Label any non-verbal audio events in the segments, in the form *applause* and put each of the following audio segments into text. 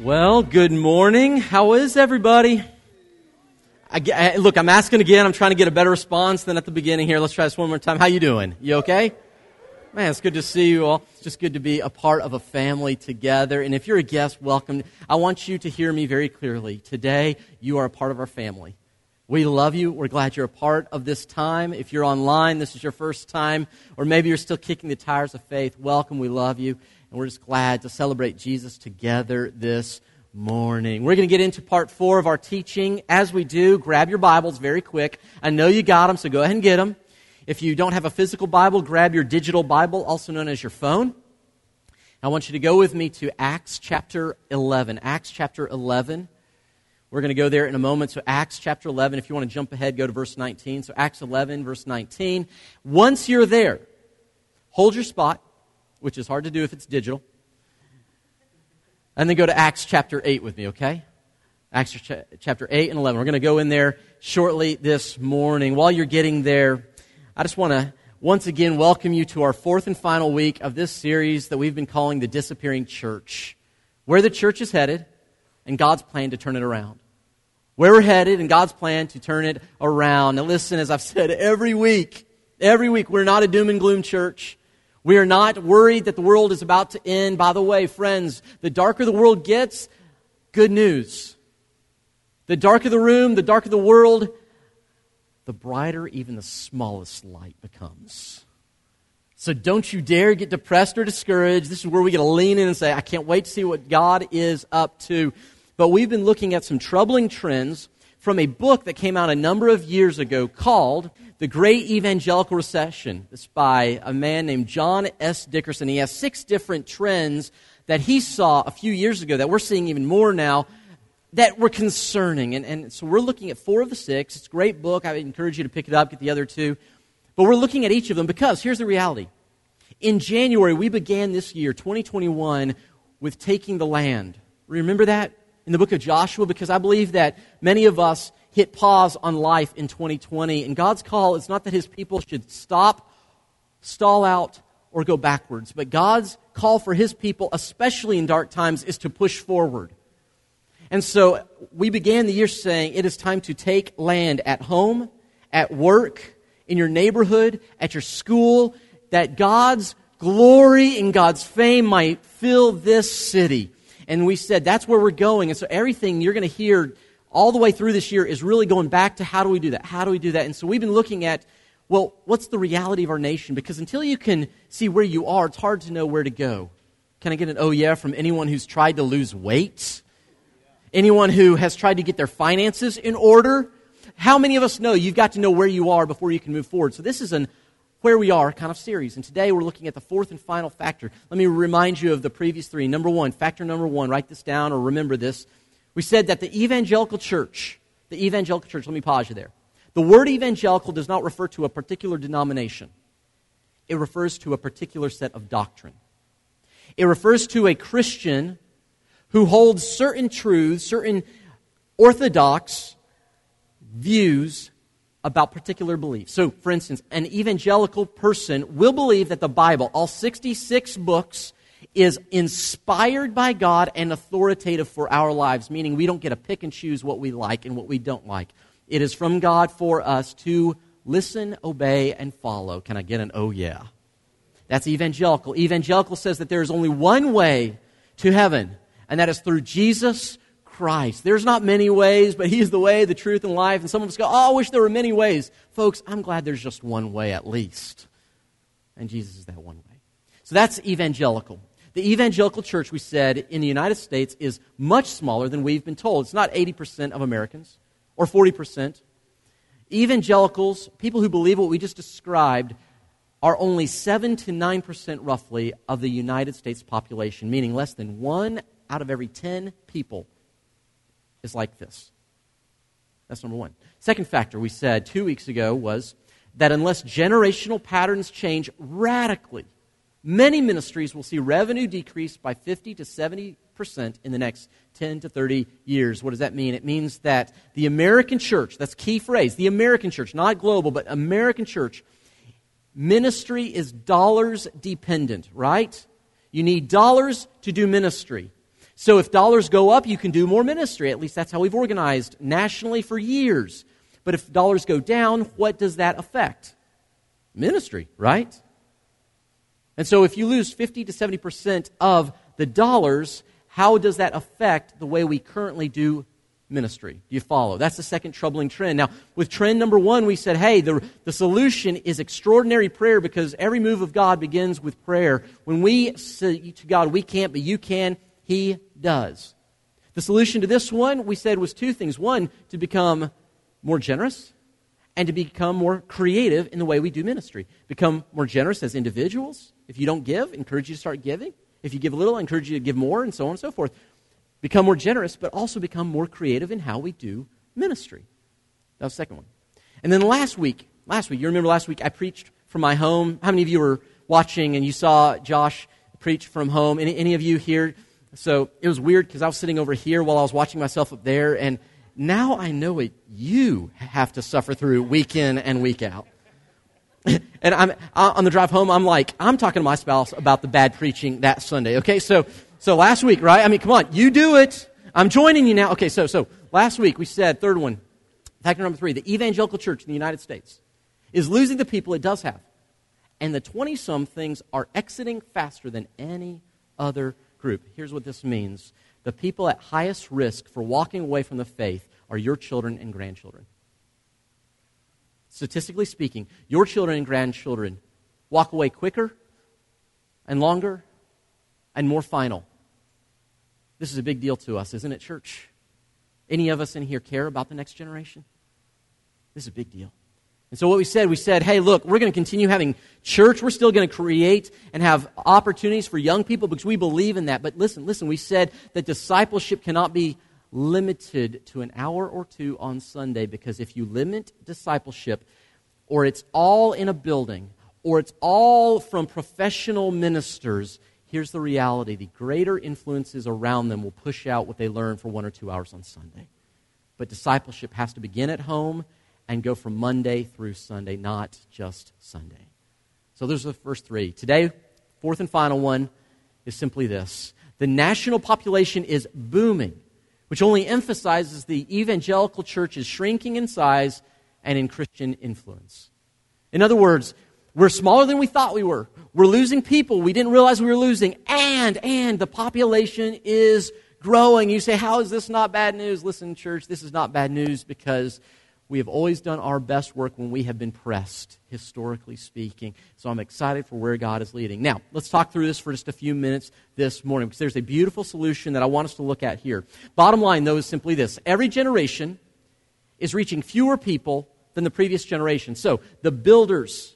Well, good morning. How is everybody? I, I, look, I'm asking again. I'm trying to get a better response than at the beginning here. Let's try this one more time. How you doing? You okay? Man, it's good to see you all. It's just good to be a part of a family together. And if you're a guest, welcome. I want you to hear me very clearly. Today, you are a part of our family. We love you. We're glad you're a part of this time. If you're online, this is your first time, or maybe you're still kicking the tires of faith, welcome. We love you. And we're just glad to celebrate Jesus together this morning. We're going to get into part four of our teaching. As we do, grab your Bibles very quick. I know you got them, so go ahead and get them. If you don't have a physical Bible, grab your digital Bible, also known as your phone. I want you to go with me to Acts chapter 11. Acts chapter 11. We're going to go there in a moment. So, Acts chapter 11, if you want to jump ahead, go to verse 19. So, Acts 11, verse 19. Once you're there, hold your spot which is hard to do if it's digital. And then go to Acts chapter 8 with me, okay? Acts chapter 8 and 11. We're going to go in there shortly this morning. While you're getting there, I just want to once again welcome you to our fourth and final week of this series that we've been calling The Disappearing Church. Where the church is headed and God's plan to turn it around. Where we're headed and God's plan to turn it around. Now, listen, as I've said every week, every week, we're not a doom and gloom church. We are not worried that the world is about to end. By the way, friends, the darker the world gets, good news. The darker the room, the darker the world, the brighter even the smallest light becomes. So don't you dare get depressed or discouraged. This is where we get to lean in and say, I can't wait to see what God is up to. But we've been looking at some troubling trends from a book that came out a number of years ago called The Great Evangelical Recession. It's by a man named John S. Dickerson. He has six different trends that he saw a few years ago that we're seeing even more now that were concerning. And, and so we're looking at four of the six. It's a great book. I encourage you to pick it up, get the other two. But we're looking at each of them because here's the reality. In January, we began this year, 2021, with taking the land. Remember that? in the book of Joshua because I believe that many of us hit pause on life in 2020. And God's call is not that his people should stop, stall out, or go backwards, but God's call for his people, especially in dark times, is to push forward. And so we began the year saying it is time to take land at home, at work, in your neighborhood, at your school, that God's glory and God's fame might fill this city. And we said that's where we're going. And so everything you're going to hear all the way through this year is really going back to how do we do that? How do we do that? And so we've been looking at, well, what's the reality of our nation? Because until you can see where you are, it's hard to know where to go. Can I get an oh yeah from anyone who's tried to lose weight? Anyone who has tried to get their finances in order? How many of us know you've got to know where you are before you can move forward? So this is an where we are kind of series. And today we're looking at the fourth and final factor. Let me remind you of the previous three. Number one, factor number one, write this down or remember this. We said that the evangelical church, the evangelical church, let me pause you there. The word evangelical does not refer to a particular denomination, it refers to a particular set of doctrine. It refers to a Christian who holds certain truths, certain orthodox views about particular beliefs. So, for instance, an evangelical person will believe that the Bible, all 66 books, is inspired by God and authoritative for our lives, meaning we don't get to pick and choose what we like and what we don't like. It is from God for us to listen, obey, and follow. Can I get an oh yeah? That's evangelical. Evangelical says that there is only one way to heaven, and that is through Jesus Christ. There's not many ways, but He's the way, the truth, and life. And some of us go, oh, I wish there were many ways. Folks, I'm glad there's just one way at least. And Jesus is that one way. So that's evangelical. The evangelical church, we said, in the United States is much smaller than we've been told. It's not 80% of Americans or 40%. Evangelicals, people who believe what we just described, are only 7 to 9% roughly of the United States population, meaning less than one out of every 10 people is like this. That's number one. Second factor we said two weeks ago was that unless generational patterns change radically, many ministries will see revenue decrease by 50 to 70 percent in the next 10 to 30 years. What does that mean? It means that the American church, that's key phrase, the American church, not global, but American church, ministry is dollars dependent, right? You need dollars to do ministry. So if dollars go up, you can do more ministry. At least that's how we've organized nationally for years. But if dollars go down, what does that affect? Ministry, right? And so if you lose 50 to 70% of the dollars, how does that affect the way we currently do ministry? Do you follow? That's the second troubling trend. Now, with trend number one, we said, hey, the, the solution is extraordinary prayer because every move of God begins with prayer. When we say to God, we can't, but you can, He does. The solution to this one, we said, was two things. One, to become more generous and to become more creative in the way we do ministry. Become more generous as individuals. If you don't give, encourage you to start giving. If you give a little, I encourage you to give more, and so on and so forth. Become more generous, but also become more creative in how we do ministry. That was the second one. And then last week, last week, you remember last week I preached from my home. How many of you were watching and you saw Josh preach from home? Any, any of you here? So it was weird because I was sitting over here while I was watching myself up there, and now I know what you have to suffer through week in and week out. *laughs* and I'm on the drive home. I'm like, I'm talking to my spouse about the bad preaching that Sunday. Okay, so so last week, right? I mean, come on, you do it. I'm joining you now. Okay, so so last week we said third one, factor number three: the evangelical church in the United States is losing the people it does have, and the twenty some things are exiting faster than any other group. Here's what this means: the people at highest risk for walking away from the faith are your children and grandchildren. Statistically speaking, your children and grandchildren walk away quicker and longer and more final. This is a big deal to us, isn't it, church? Any of us in here care about the next generation? This is a big deal. And so, what we said, we said, hey, look, we're going to continue having church. We're still going to create and have opportunities for young people because we believe in that. But listen, listen, we said that discipleship cannot be limited to an hour or two on Sunday because if you limit discipleship, or it's all in a building, or it's all from professional ministers, here's the reality the greater influences around them will push out what they learn for one or two hours on Sunday. But discipleship has to begin at home and go from Monday through Sunday, not just Sunday. So those are the first three. Today, fourth and final one is simply this the national population is booming which only emphasizes the evangelical church is shrinking in size and in Christian influence. In other words, we're smaller than we thought we were. We're losing people we didn't realize we were losing. And, and the population is growing. You say, how is this not bad news? Listen, church, this is not bad news because we have always done our best work when we have been pressed, historically speaking. So I'm excited for where God is leading. Now, let's talk through this for just a few minutes this morning because there's a beautiful solution that I want us to look at here. Bottom line, though, is simply this every generation is reaching fewer people than the previous generation. So the builders,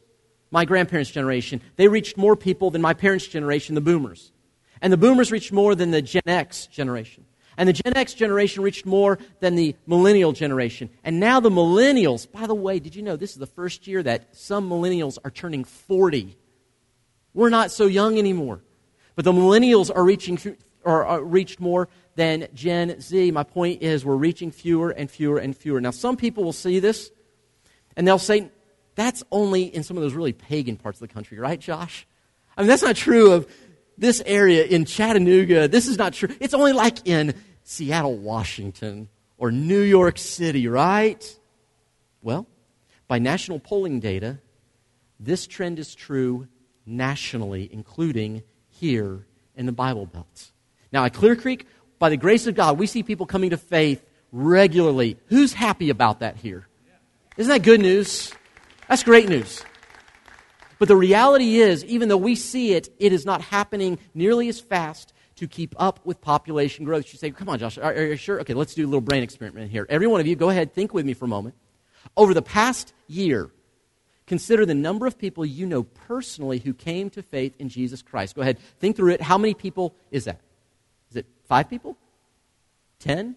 my grandparents' generation, they reached more people than my parents' generation, the boomers. And the boomers reached more than the Gen X generation. And the Gen X generation reached more than the millennial generation. And now the millennials, by the way, did you know this is the first year that some millennials are turning 40? We're not so young anymore. But the millennials are reaching or are reached more than Gen Z. My point is we're reaching fewer and fewer and fewer. Now some people will see this and they'll say that's only in some of those really pagan parts of the country, right, Josh? I mean that's not true of this area in Chattanooga, this is not true. It's only like in Seattle, Washington, or New York City, right? Well, by national polling data, this trend is true nationally, including here in the Bible Belt. Now, at Clear Creek, by the grace of God, we see people coming to faith regularly. Who's happy about that here? Isn't that good news? That's great news. But the reality is, even though we see it, it is not happening nearly as fast to keep up with population growth. You say, come on, Josh, are, are you sure? Okay, let's do a little brain experiment here. Every one of you, go ahead, think with me for a moment. Over the past year, consider the number of people you know personally who came to faith in Jesus Christ. Go ahead, think through it. How many people is that? Is it five people? Ten?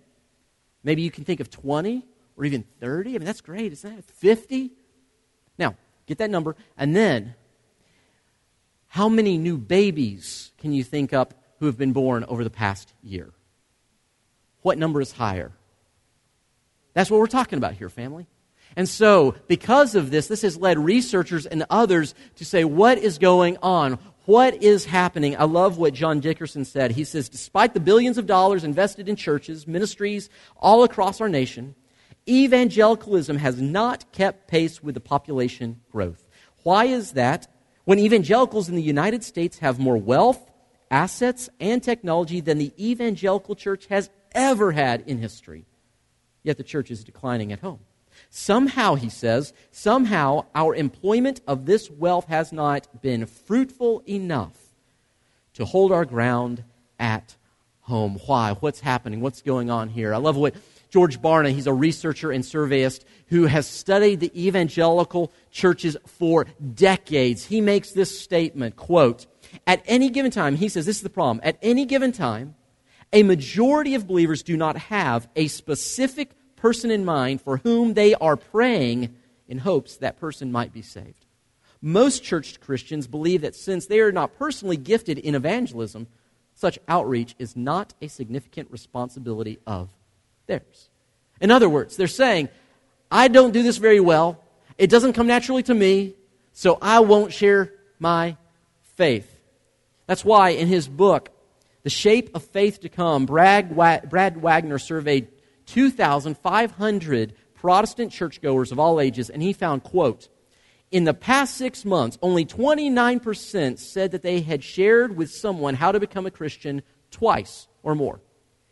Maybe you can think of 20 or even 30. I mean, that's great, isn't that? 50? Now, Get that number. And then, how many new babies can you think up who have been born over the past year? What number is higher? That's what we're talking about here, family. And so, because of this, this has led researchers and others to say, what is going on? What is happening? I love what John Dickerson said. He says, despite the billions of dollars invested in churches, ministries all across our nation, evangelicalism has not kept pace with the population growth. Why is that? When evangelicals in the United States have more wealth, assets, and technology than the evangelical church has ever had in history, yet the church is declining at home. Somehow, he says, somehow our employment of this wealth has not been fruitful enough to hold our ground at home. Why? What's happening? What's going on here? I love what George Barna, he's a researcher and surveyist who has studied the evangelical churches for decades. He makes this statement, quote, at any given time, he says this is the problem. At any given time, a majority of believers do not have a specific person in mind for whom they are praying in hopes that person might be saved. Most church Christians believe that since they are not personally gifted in evangelism, such outreach is not a significant responsibility of theirs. In other words, they're saying, I don't do this very well. It doesn't come naturally to me, so I won't share my faith. That's why in his book, The Shape of Faith to Come, Brad, Waggoner surveyed 2,500 Protestant churchgoers of all ages, and he found, quote, in the past six months, only 29% said that they had shared with someone how to become a Christian twice or more.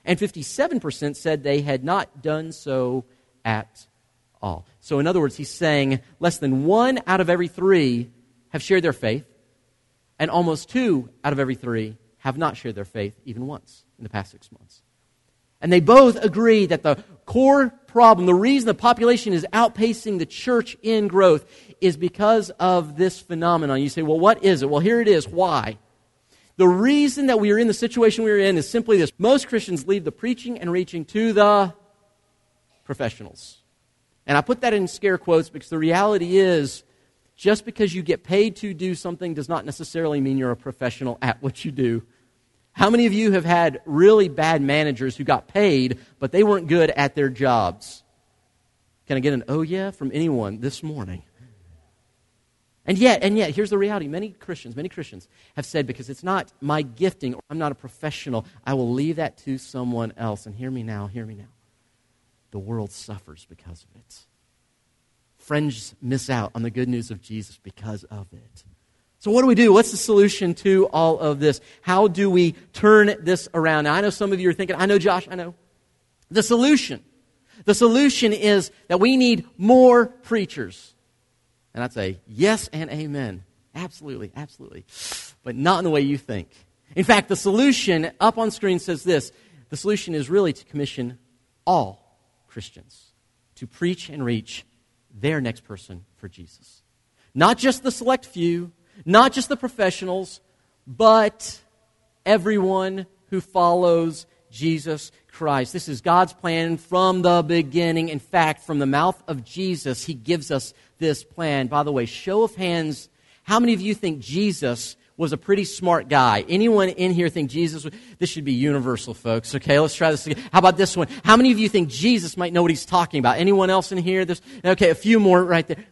And 57% said they had not done so at all. So, in other words, he's saying less than one out of every three have shared their faith, and almost two out of every three have not shared their faith even once in the past six months. And they both agree that the core problem, the reason the population is outpacing the church in growth, is because of this phenomenon. You say, well, what is it? Well, here it is. Why? The reason that we are in the situation we are in is simply this most Christians leave the preaching and reaching to the professionals. And I put that in scare quotes because the reality is just because you get paid to do something does not necessarily mean you're a professional at what you do. How many of you have had really bad managers who got paid, but they weren't good at their jobs? Can I get an oh yeah from anyone this morning? And yet, and yet, here's the reality. Many Christians, many Christians have said, because it's not my gifting, or I'm not a professional, I will leave that to someone else. And hear me now, hear me now. The world suffers because of it. Friends miss out on the good news of Jesus because of it. So, what do we do? What's the solution to all of this? How do we turn this around? Now, I know some of you are thinking, I know, Josh, I know. The solution. The solution is that we need more preachers. And I'd say, yes and amen. Absolutely, absolutely. But not in the way you think. In fact, the solution up on screen says this the solution is really to commission all Christians to preach and reach their next person for Jesus. Not just the select few, not just the professionals, but everyone who follows Jesus Christ. This is God's plan from the beginning. In fact, from the mouth of Jesus, He gives us this plan. By the way, show of hands, how many of you think Jesus was a pretty smart guy? Anyone in here think Jesus? This should be universal, folks. Okay, let's try this again. How about this one? How many of you think Jesus might know what he's talking about? Anyone else in here? This, okay, a few more right there.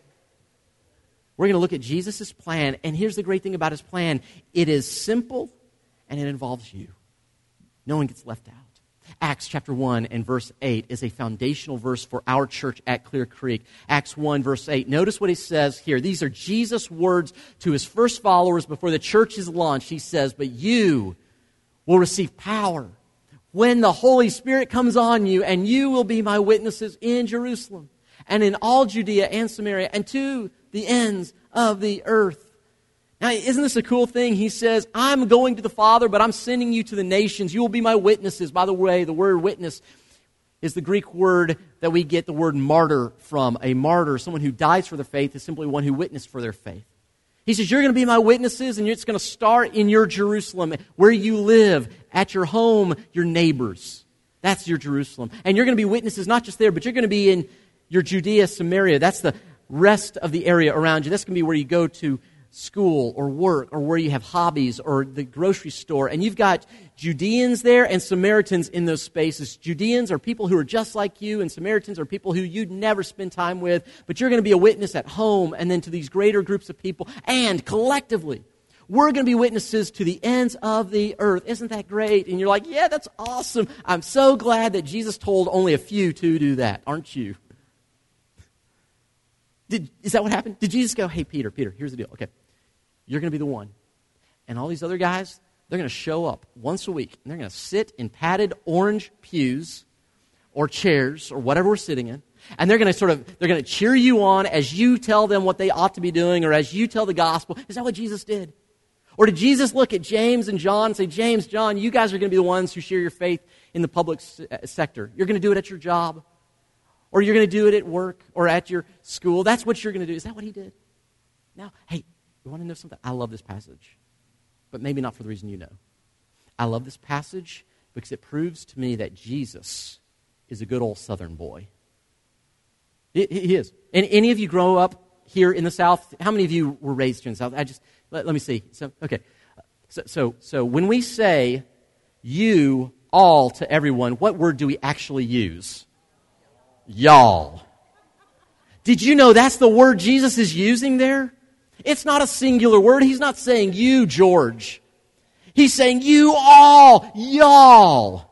We're going to look at Jesus' plan. And here's the great thing about his plan it is simple and it involves you. No one gets left out. Acts chapter 1 and verse 8 is a foundational verse for our church at Clear Creek. Acts 1, verse 8. Notice what he says here. These are Jesus' words to his first followers before the church is launched. He says, But you will receive power when the Holy Spirit comes on you, and you will be my witnesses in Jerusalem and in all Judea and Samaria and to the ends of the earth. Now, isn't this a cool thing? He says, I'm going to the Father, but I'm sending you to the nations. You will be my witnesses. By the way, the word witness is the Greek word that we get the word martyr from. A martyr, someone who dies for their faith, is simply one who witnessed for their faith. He says, You're going to be my witnesses, and it's going to start in your Jerusalem, where you live, at your home, your neighbors. That's your Jerusalem. And you're going to be witnesses not just there, but you're going to be in your Judea, Samaria. That's the rest of the area around you. That's going to be where you go to school or work or where you have hobbies or the grocery store. And you've got Judeans there and Samaritans in those spaces. Judeans are people who are just like you, and Samaritans are people who you'd never spend time with, but you're going to be a witness at home and then to these greater groups of people. And collectively, We're going to be witnesses to the ends of the earth. Isn't that great? And you're like, yeah, that's awesome. I'm so glad that Jesus told only a few to do that, aren't you? Did, is that what happened? Did Jesus go, hey, Peter, Peter, here's the deal. Okay, you're going to be the one. And all these other guys, they're going to show up once a week, and they're going to sit in padded orange pews or chairs or whatever we're sitting in. And they're going to sort of, they're going to cheer you on as you tell them what they ought to be doing or as you tell the gospel. Is that what Jesus did? Or did Jesus look at James and John and say, James, John, you guys are going to be the ones who share your faith in the public uh, sector. You're going to do it at your job or you're going to do it at work or at your school. That's what you're going to do. Is that what he did? Now, hey, you want to know something? I love this passage, but maybe not for the reason you know. I love this passage because it proves to me that Jesus is a good old Southern boy. He is. And any of you grow up here in the South? How many of you were raised here in the South? I just let, let me see. So okay. So, so so when we say you all to everyone, what word do we actually use? y'all. Did you know that's the word Jesus is using there? It's not a singular word. He's not saying you, George. He's saying you all, y'all.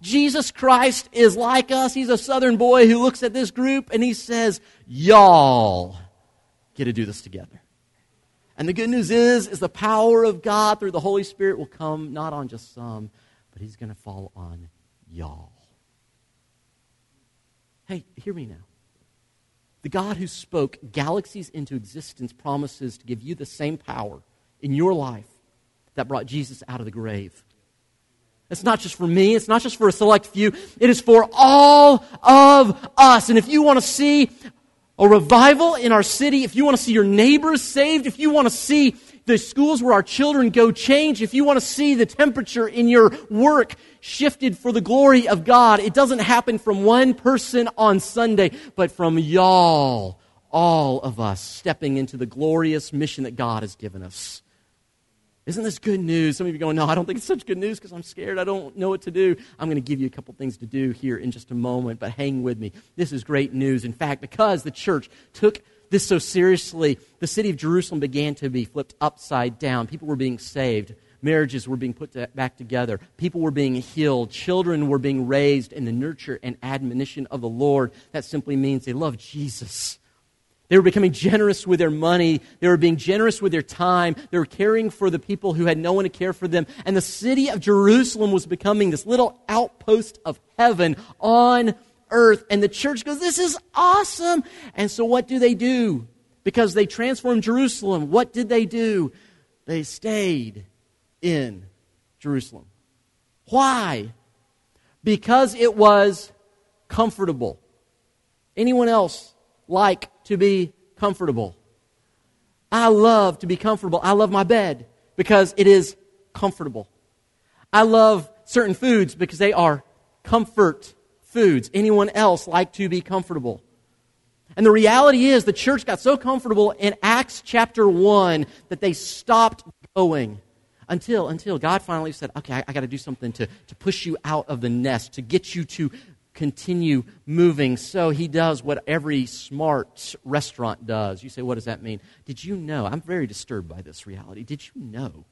Jesus Christ is like us. He's a southern boy who looks at this group and he says, y'all get to do this together. And the good news is, is the power of God through the Holy Spirit will come not on just some, but he's going to fall on y'all. Hey, hear me now. The God who spoke galaxies into existence promises to give you the same power in your life that brought Jesus out of the grave. It's not just for me, it's not just for a select few, it is for all of us. And if you want to see a revival in our city, if you want to see your neighbors saved, if you want to see the schools where our children go change, if you want to see the temperature in your work shifted for the glory of God, it doesn't happen from one person on Sunday, but from y'all, all of us stepping into the glorious mission that God has given us. Isn't this good news? Some of you going, No, I don't think it's such good news because I'm scared. I don't know what to do. I'm going to give you a couple things to do here in just a moment, but hang with me. This is great news. In fact, because the church took this so seriously, the city of Jerusalem began to be flipped upside down. People were being saved. Marriages were being put to, back together. People were being healed. Children were being raised in the nurture and admonition of the Lord. That simply means they love Jesus. They were becoming generous with their money. They were being generous with their time. They were caring for the people who had no one to care for them. And the city of Jerusalem was becoming this little outpost of heaven on earth. And the church goes, This is awesome. And so what do they do? Because they transformed Jerusalem. What did they do? They stayed in Jerusalem. Why? Because it was comfortable. Anyone else like to be comfortable? I love to be comfortable. I love my bed because it is comfortable. I love certain foods because they are comfort foods. Anyone else like to be comfortable? And the reality is the church got so comfortable in Acts chapter 1 that they stopped going until until God finally said, "Okay, I, I got to do something to to push you out of the nest, to get you to continue moving." So He does what every smart restaurant does. You say, "What does that mean?" Did you know? I'm very disturbed by this reality. Did you know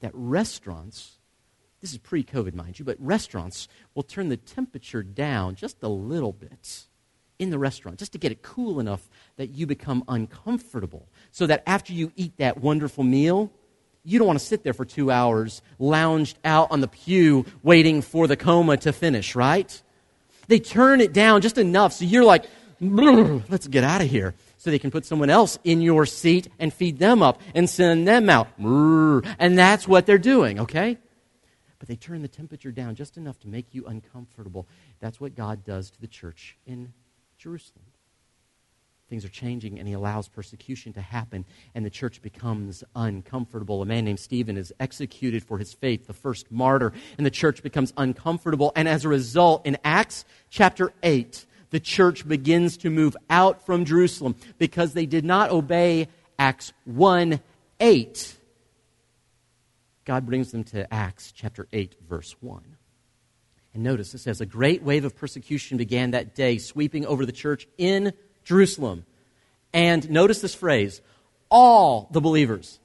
that restaurants this is pre COVID, mind you, but restaurants will turn the temperature down just a little bit in the restaurant just to get it cool enough that you become uncomfortable. So that after you eat that wonderful meal, you don't want to sit there for two hours lounged out on the pew waiting for the coma to finish, right? They turn it down just enough so you're like, let's get out of here. So they can put someone else in your seat and feed them up and send them out. And that's what they're doing, okay? But they turn the temperature down just enough to make you uncomfortable. That's what God does to the church in Jerusalem. Things are changing, and he allows persecution to happen, and the church becomes uncomfortable. A man named Stephen is executed for his faith, the first martyr, and the church becomes uncomfortable. And as a result, in Acts chapter 8, the church begins to move out from Jerusalem because they did not obey Acts 1 8 God brings them to Acts chapter 8, verse 1. And notice it says, A great wave of persecution began that day, sweeping over the church in Jerusalem. And notice this phrase all the believers,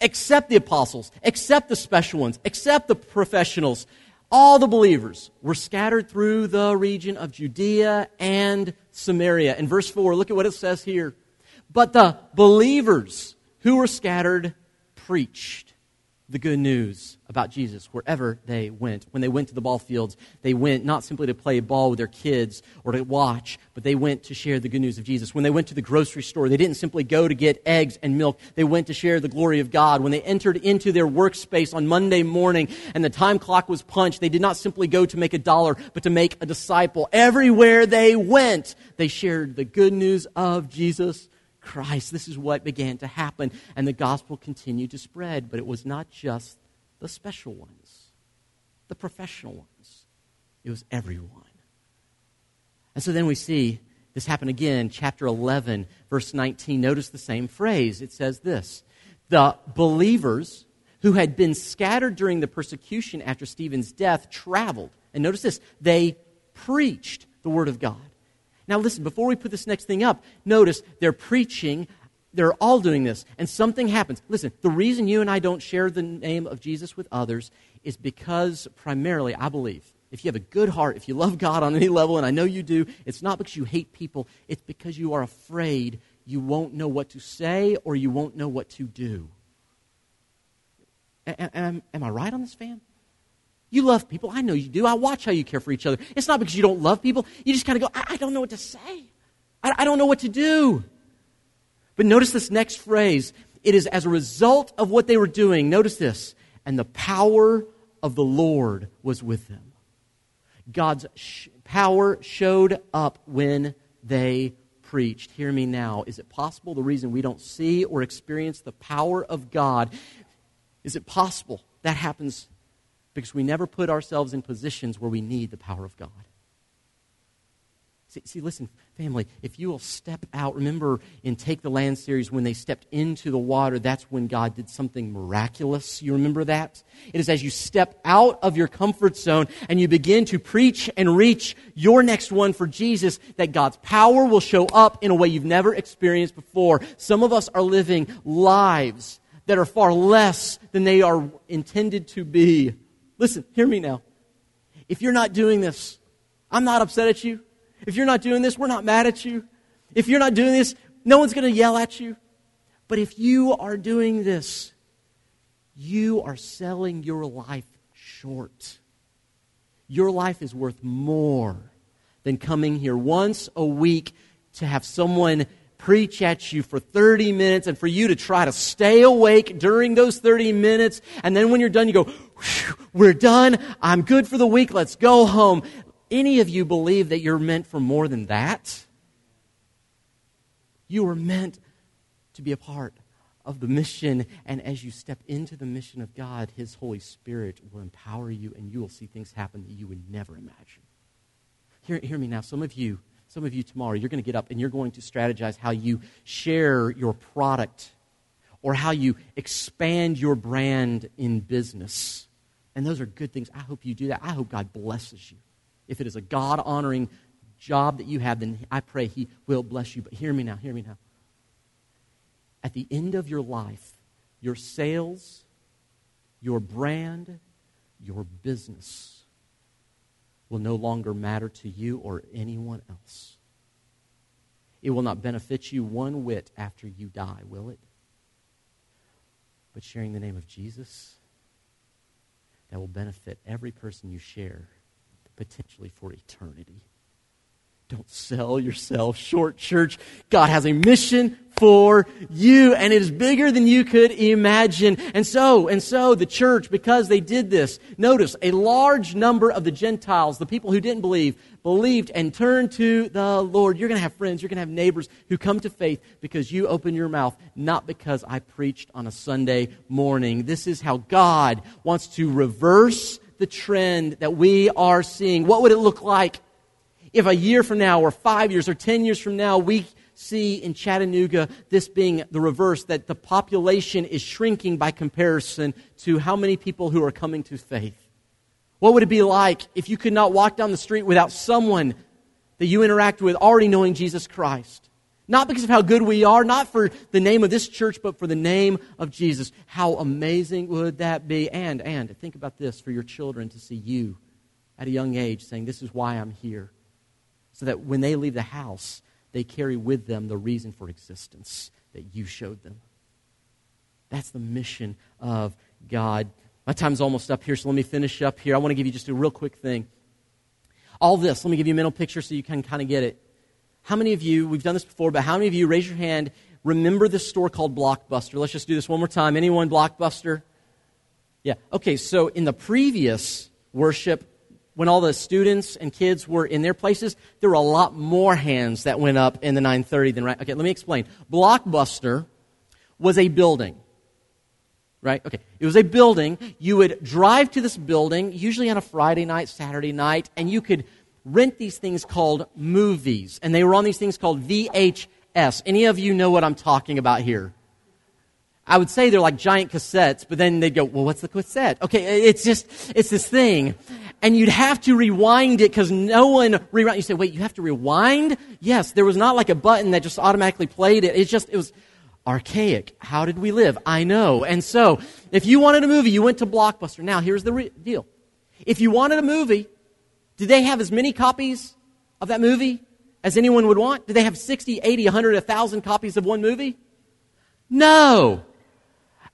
except the apostles, except the special ones, except the professionals, all the believers were scattered through the region of Judea and Samaria. In verse 4, look at what it says here. But the believers who were scattered preached the good news about Jesus wherever they went. When they went to the ball fields, they went not simply to play ball with their kids or to watch, but they went to share the good news of Jesus. When they went to the grocery store, they didn't simply go to get eggs and milk. They went to share the glory of God. When they entered into their workspace on Monday morning and the time clock was punched, they did not simply go to make a dollar, but to make a disciple. Everywhere they went, they shared the good news of Jesus Christ. This is what began to happen, and the gospel continued to spread. But it was not just the special ones, the professional ones, it was everyone. And so then we see this happen again, chapter 11, verse 19. Notice the same phrase. It says this The believers who had been scattered during the persecution after Stephen's death traveled. And notice this they preached the word of God. Now, listen, before we put this next thing up, notice they're preaching. They're all doing this, and something happens. Listen, the reason you and I don't share the name of Jesus with others is because, primarily, I believe, if you have a good heart, if you love God on any level, and I know you do, it's not because you hate people, it's because you are afraid you won't know what to say or you won't know what to do. Am, am I right on this, fam? You love people. I know you do. I watch how you care for each other. It's not because you don't love people. You just kind of go, I, I, don't know what to say. I, I don't know what to do. But notice this next phrase. It is as a result of what they were doing. Notice this. And the power of the Lord was with them. God's sh- power showed up when they preached. Hear me now. Is it possible the reason we don't see or experience the power of God? Is it possible that happens because we never put ourselves in positions where we need the power of God. See, see, listen, family, if you will step out, remember in Take the Land series when they stepped into the water, that's when God did something miraculous. You remember that? It is as you step out of your comfort zone and you begin to preach and reach your next one for Jesus that God's power will show up in a way you've never experienced before. Some of us are living lives that are far less than they are intended to be Listen, hear me now. If you're not doing this, I'm not upset at you. If you're not doing this, we're not mad at you. If you're not doing this, no one's going to yell at you. But if you are doing this, you are selling your life short. Your life is worth more than coming here once a week to have someone preach at you for 30 minutes and for you to try to stay awake during those 30 minutes. And then when you're done, you go, we're done. I'm good for the week. Let's go home. Any of you believe that you're meant for more than that? You are meant to be a part of the mission. And as you step into the mission of God, His Holy Spirit will empower you and you will see things happen that you would never imagine. Hear, hear me now. Some of you some of you tomorrow, you're going to get up and you're going to strategize how you share your product or how you expand your brand in business. And those are good things. I hope you do that. I hope God blesses you. If it is a God honoring job that you have, then I pray He will bless you. But hear me now, hear me now. At the end of your life, your sales, your brand, your business will no longer matter to you or anyone else. It will not benefit you one whit after you die, will it? But sharing the name of Jesus, that will benefit every person you share, potentially for eternity. Don't sell yourself short, church. God has a mission for you, and it is bigger than you could imagine. And so, and so, the church, because they did this, notice a large number of the Gentiles, the people who didn't believe, believed and turned to the Lord. You're going to have friends, you're going to have neighbors who come to faith because you open your mouth, not because I preached on a Sunday morning. This is how God wants to reverse the trend that we are seeing. What would it look like? If a year from now, or five years, or ten years from now, we see in Chattanooga this being the reverse, that the population is shrinking by comparison to how many people who are coming to faith. What would it be like if you could not walk down the street without someone that you interact with already knowing Jesus Christ? Not because of how good we are, not for the name of this church, but for the name of Jesus. How amazing would that be? And, and, think about this for your children to see you at a young age saying, This is why I'm here. So that when they leave the house, they carry with them the reason for existence that you showed them. That's the mission of God. My time's almost up here, so let me finish up here. I want to give you just a real quick thing. All this, let me give you a mental picture so you can kind of get it. How many of you, we've done this before, but how many of you, raise your hand, remember this store called Blockbuster? Let's just do this one more time. Anyone, Blockbuster? Yeah. Okay, so in the previous worship, when all the students and kids were in their places, there were a lot more hands that went up in the 930 than right. Okay, let me explain. Blockbuster was a building right? Okay. It was a building. You would drive to this building, usually on a Friday night, Saturday night, and you could rent these things called movies. And they were on these things called VHS. Any of you know what I'm talking about here? I would say they're like giant cassettes, but then they'd go, well, what's the cassette? Okay, it's just, it's this thing. And you'd have to rewind it because no one rewind. You say, wait, you have to rewind? Yes, there was not like a button that just automatically played it. It's just, it was, archaic. How did we live? I know. And so, if you wanted a movie, you went to Blockbuster. Now, here's the re- deal. If you wanted a movie, did they have as many copies of that movie as anyone would want? Did they have 60, 80, 100, 1,000 copies of one movie? No.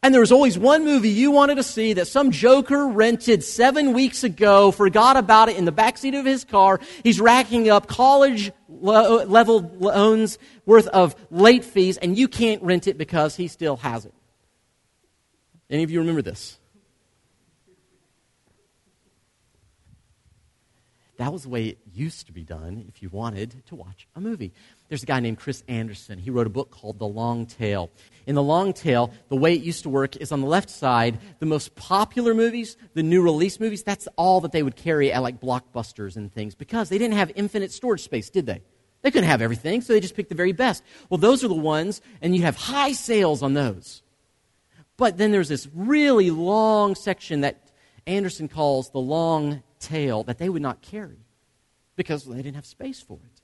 And there was always one movie you wanted to see that some joker rented seven weeks ago, forgot about it in the backseat of his car. He's racking up college level loans worth of late fees, and you can't rent it because he still has it. Any of you remember this? That was the way used to be done if you wanted to watch a movie. There's a guy named Chris Anderson. He wrote a book called The Long Tail. In The Long Tail, the way it used to work is on the left side, the most popular movies, the new release movies, that's all that they would carry at like blockbusters and things because they didn't have infinite storage space, did they? They couldn't have everything, so they just picked the very best. Well, those are the ones, and you have high sales on those. But then there's this really long section that Anderson calls the long tail that they would not carry because they didn't have space for it.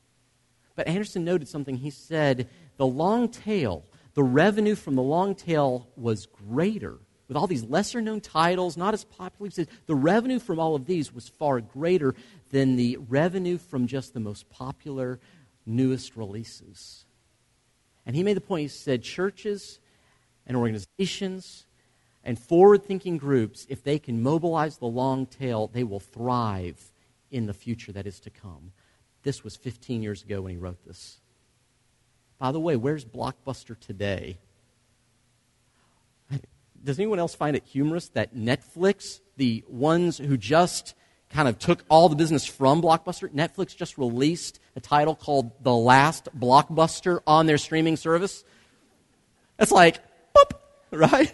But Anderson noted something. He said the long tail, the revenue from the long tail was greater. With all these lesser known titles, not as popular, he said the revenue from all of these was far greater than the revenue from just the most popular, newest releases. And he made the point he said churches and organizations and forward thinking groups, if they can mobilize the long tail, they will thrive in the future that is to come. This was 15 years ago when he wrote this. By the way, where's Blockbuster today? Does anyone else find it humorous that Netflix, the ones who just kind of took all the business from Blockbuster, Netflix just released a title called The Last Blockbuster on their streaming service? It's like, boop, *laughs* right?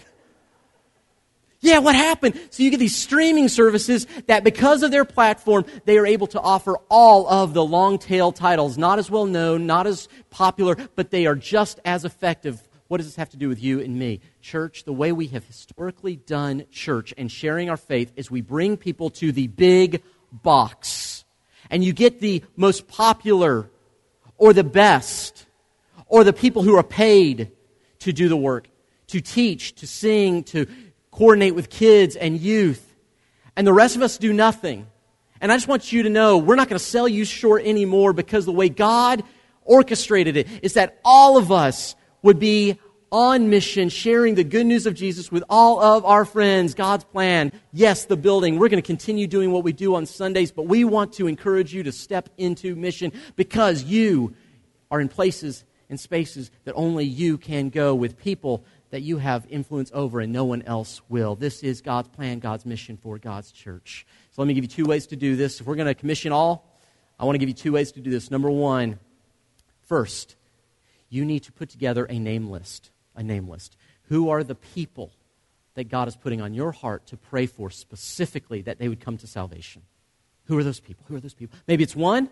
Yeah, what happened? So you get these streaming services that because of their platform, they are able to offer all of the long tail titles, not as well known, not as popular, but they are just as effective. What does this have to do with you and me? Church, the way we have historically done church and sharing our faith is we bring people to the big box. And you get the most popular or the best or the people who are paid to do the work, to teach, to sing, to coordinate with kids and youth. And the rest of us do nothing. And I just want you to know we're not going to sell you short anymore because the way God orchestrated it is that all of us would be on mission, sharing the good news of Jesus with all of our friends. God's plan. Yes, the building. We're going to continue doing what we do on Sundays, but we want to encourage you to step into mission because you are in places and spaces that only you can go with people that you have influence over and no one else will. This is God's plan, God's mission for God's church. So let me give you two ways to do this. If we're going to commission all, I want to give you two ways to do this. Number one, first, you need to put together a name list. A name list. Who are the people that God is putting on your heart to pray for specifically that they would come to salvation? Who are those people? Who are those people? Maybe it's one,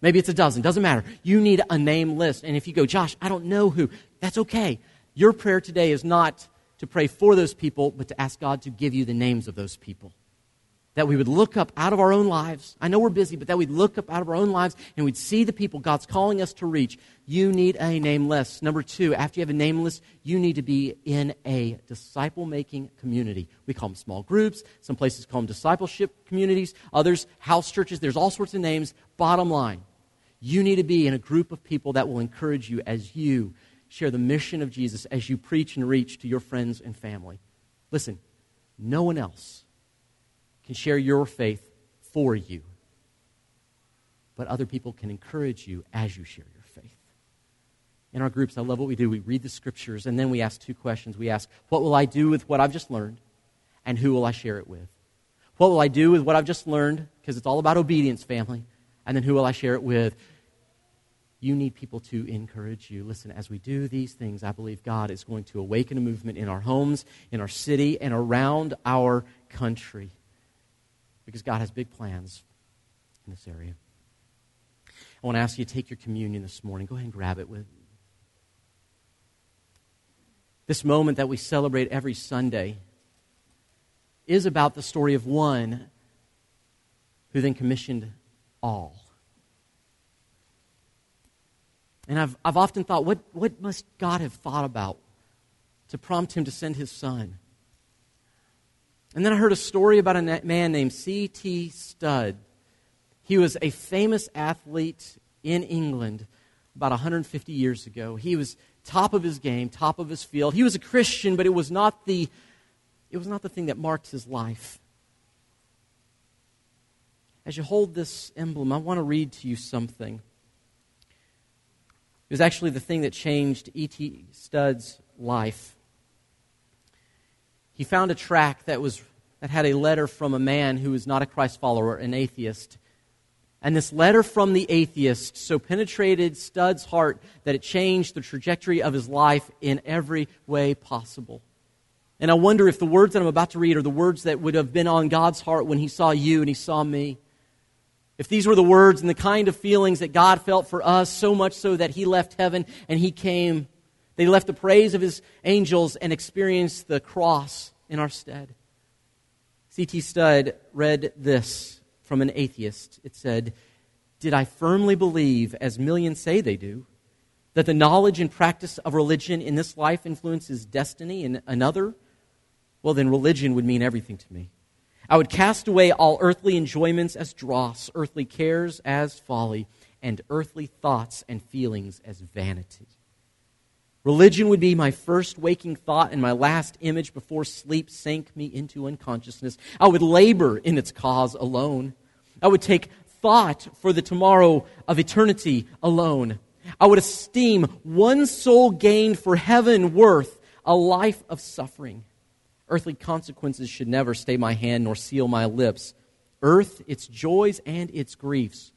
maybe it's a dozen, doesn't matter. You need a name list. And if you go, Josh, I don't know who, that's okay. Your prayer today is not to pray for those people, but to ask God to give you the names of those people. That we would look up out of our own lives. I know we're busy, but that we'd look up out of our own lives and we'd see the people God's calling us to reach. You need a name list. Number two, after you have a name list, you need to be in a disciple making community. We call them small groups. Some places call them discipleship communities. Others, house churches. There's all sorts of names. Bottom line, you need to be in a group of people that will encourage you as you share the mission of Jesus, as you preach and reach to your friends and family. Listen, no one else can share your faith for you, but other people can encourage you as you share your faith. In our groups, I love what we do. We read the scriptures, and then we ask two questions. We ask, What will I do with what I've just learned? And who will I share it with? What will I do with what I've just learned? Because it's all about obedience, family. And then who will I share it with? You need people to encourage you. Listen, as we do these things, I believe God is going to awaken a movement in our homes, in our city, and around our country because God has big plans in this area. I want to ask you to take your communion this morning. Go ahead and grab it with This moment that we celebrate every Sunday is about the story of one who then commissioned all. And I've, I've often thought, what, what must God have thought about to prompt him to send his son? And then I heard a story about a man named C.T. Studd. He was a famous athlete in England about 150 years ago. He was top of his game, top of his field. He was a Christian, but it was not the, it was not the thing that marked his life. As you hold this emblem, I want to read to you something. It was actually the thing that changed C.T. Studd's life he found a tract that, was, that had a letter from a man who was not a Christ follower, an atheist. And this letter from the atheist so penetrated Studd's heart that it changed the trajectory of his life in every way possible. And I wonder if the words that I'm about to read are the words that would have been on God's heart when he saw you and he saw me. If these were the words and the kind of feelings that God felt for us, so much so that he left heaven and he came they left the praise of his angels and experienced the cross in our stead. C.T. Studd read this from an atheist. It said, Did I firmly believe, as millions say they do, that the knowledge and practice of religion in this life influences destiny in another? Well, then religion would mean everything to me. I would cast away all earthly enjoyments as dross, earthly cares as folly, and earthly thoughts and feelings as vanity. Religion would be my first waking thought and my last image before sleep sank me into unconsciousness. I would labor in its cause alone. I would take thought for the tomorrow of eternity alone. I would esteem one soul gained for heaven worth a life of suffering. Earthly consequences should never stay my hand nor seal my lips. Earth, its joys and its griefs,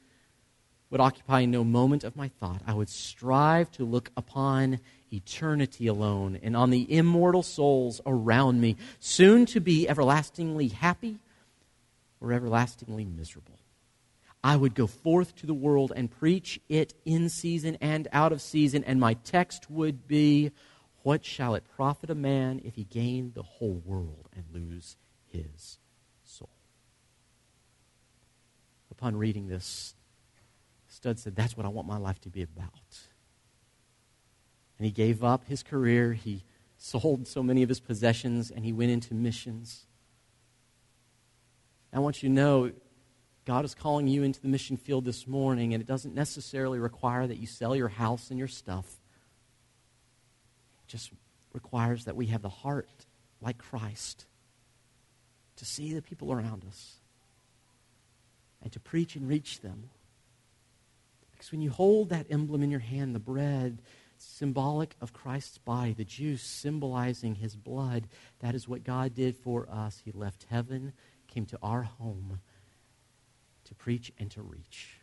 would occupy no moment of my thought. I would strive to look upon eternity alone and on the immortal souls around me, soon to be everlastingly happy or everlastingly miserable. I would go forth to the world and preach it in season and out of season, and my text would be What shall it profit a man if he gain the whole world and lose his soul? Upon reading this, Studd said, That's what I want my life to be about and he gave up his career. He sold so many of his possessions and he went into missions. I want you to know God is calling you into the mission field this morning, and it doesn't necessarily require that you sell your house and your stuff. Just requires that we have the heart like Christ to see the people around us and to preach and reach them. Because when you hold that emblem in your hand, the bread, symbolic of Christ's body, the juice symbolizing his blood. That is what God did for us. He left heaven, came to our home to preach and to reach.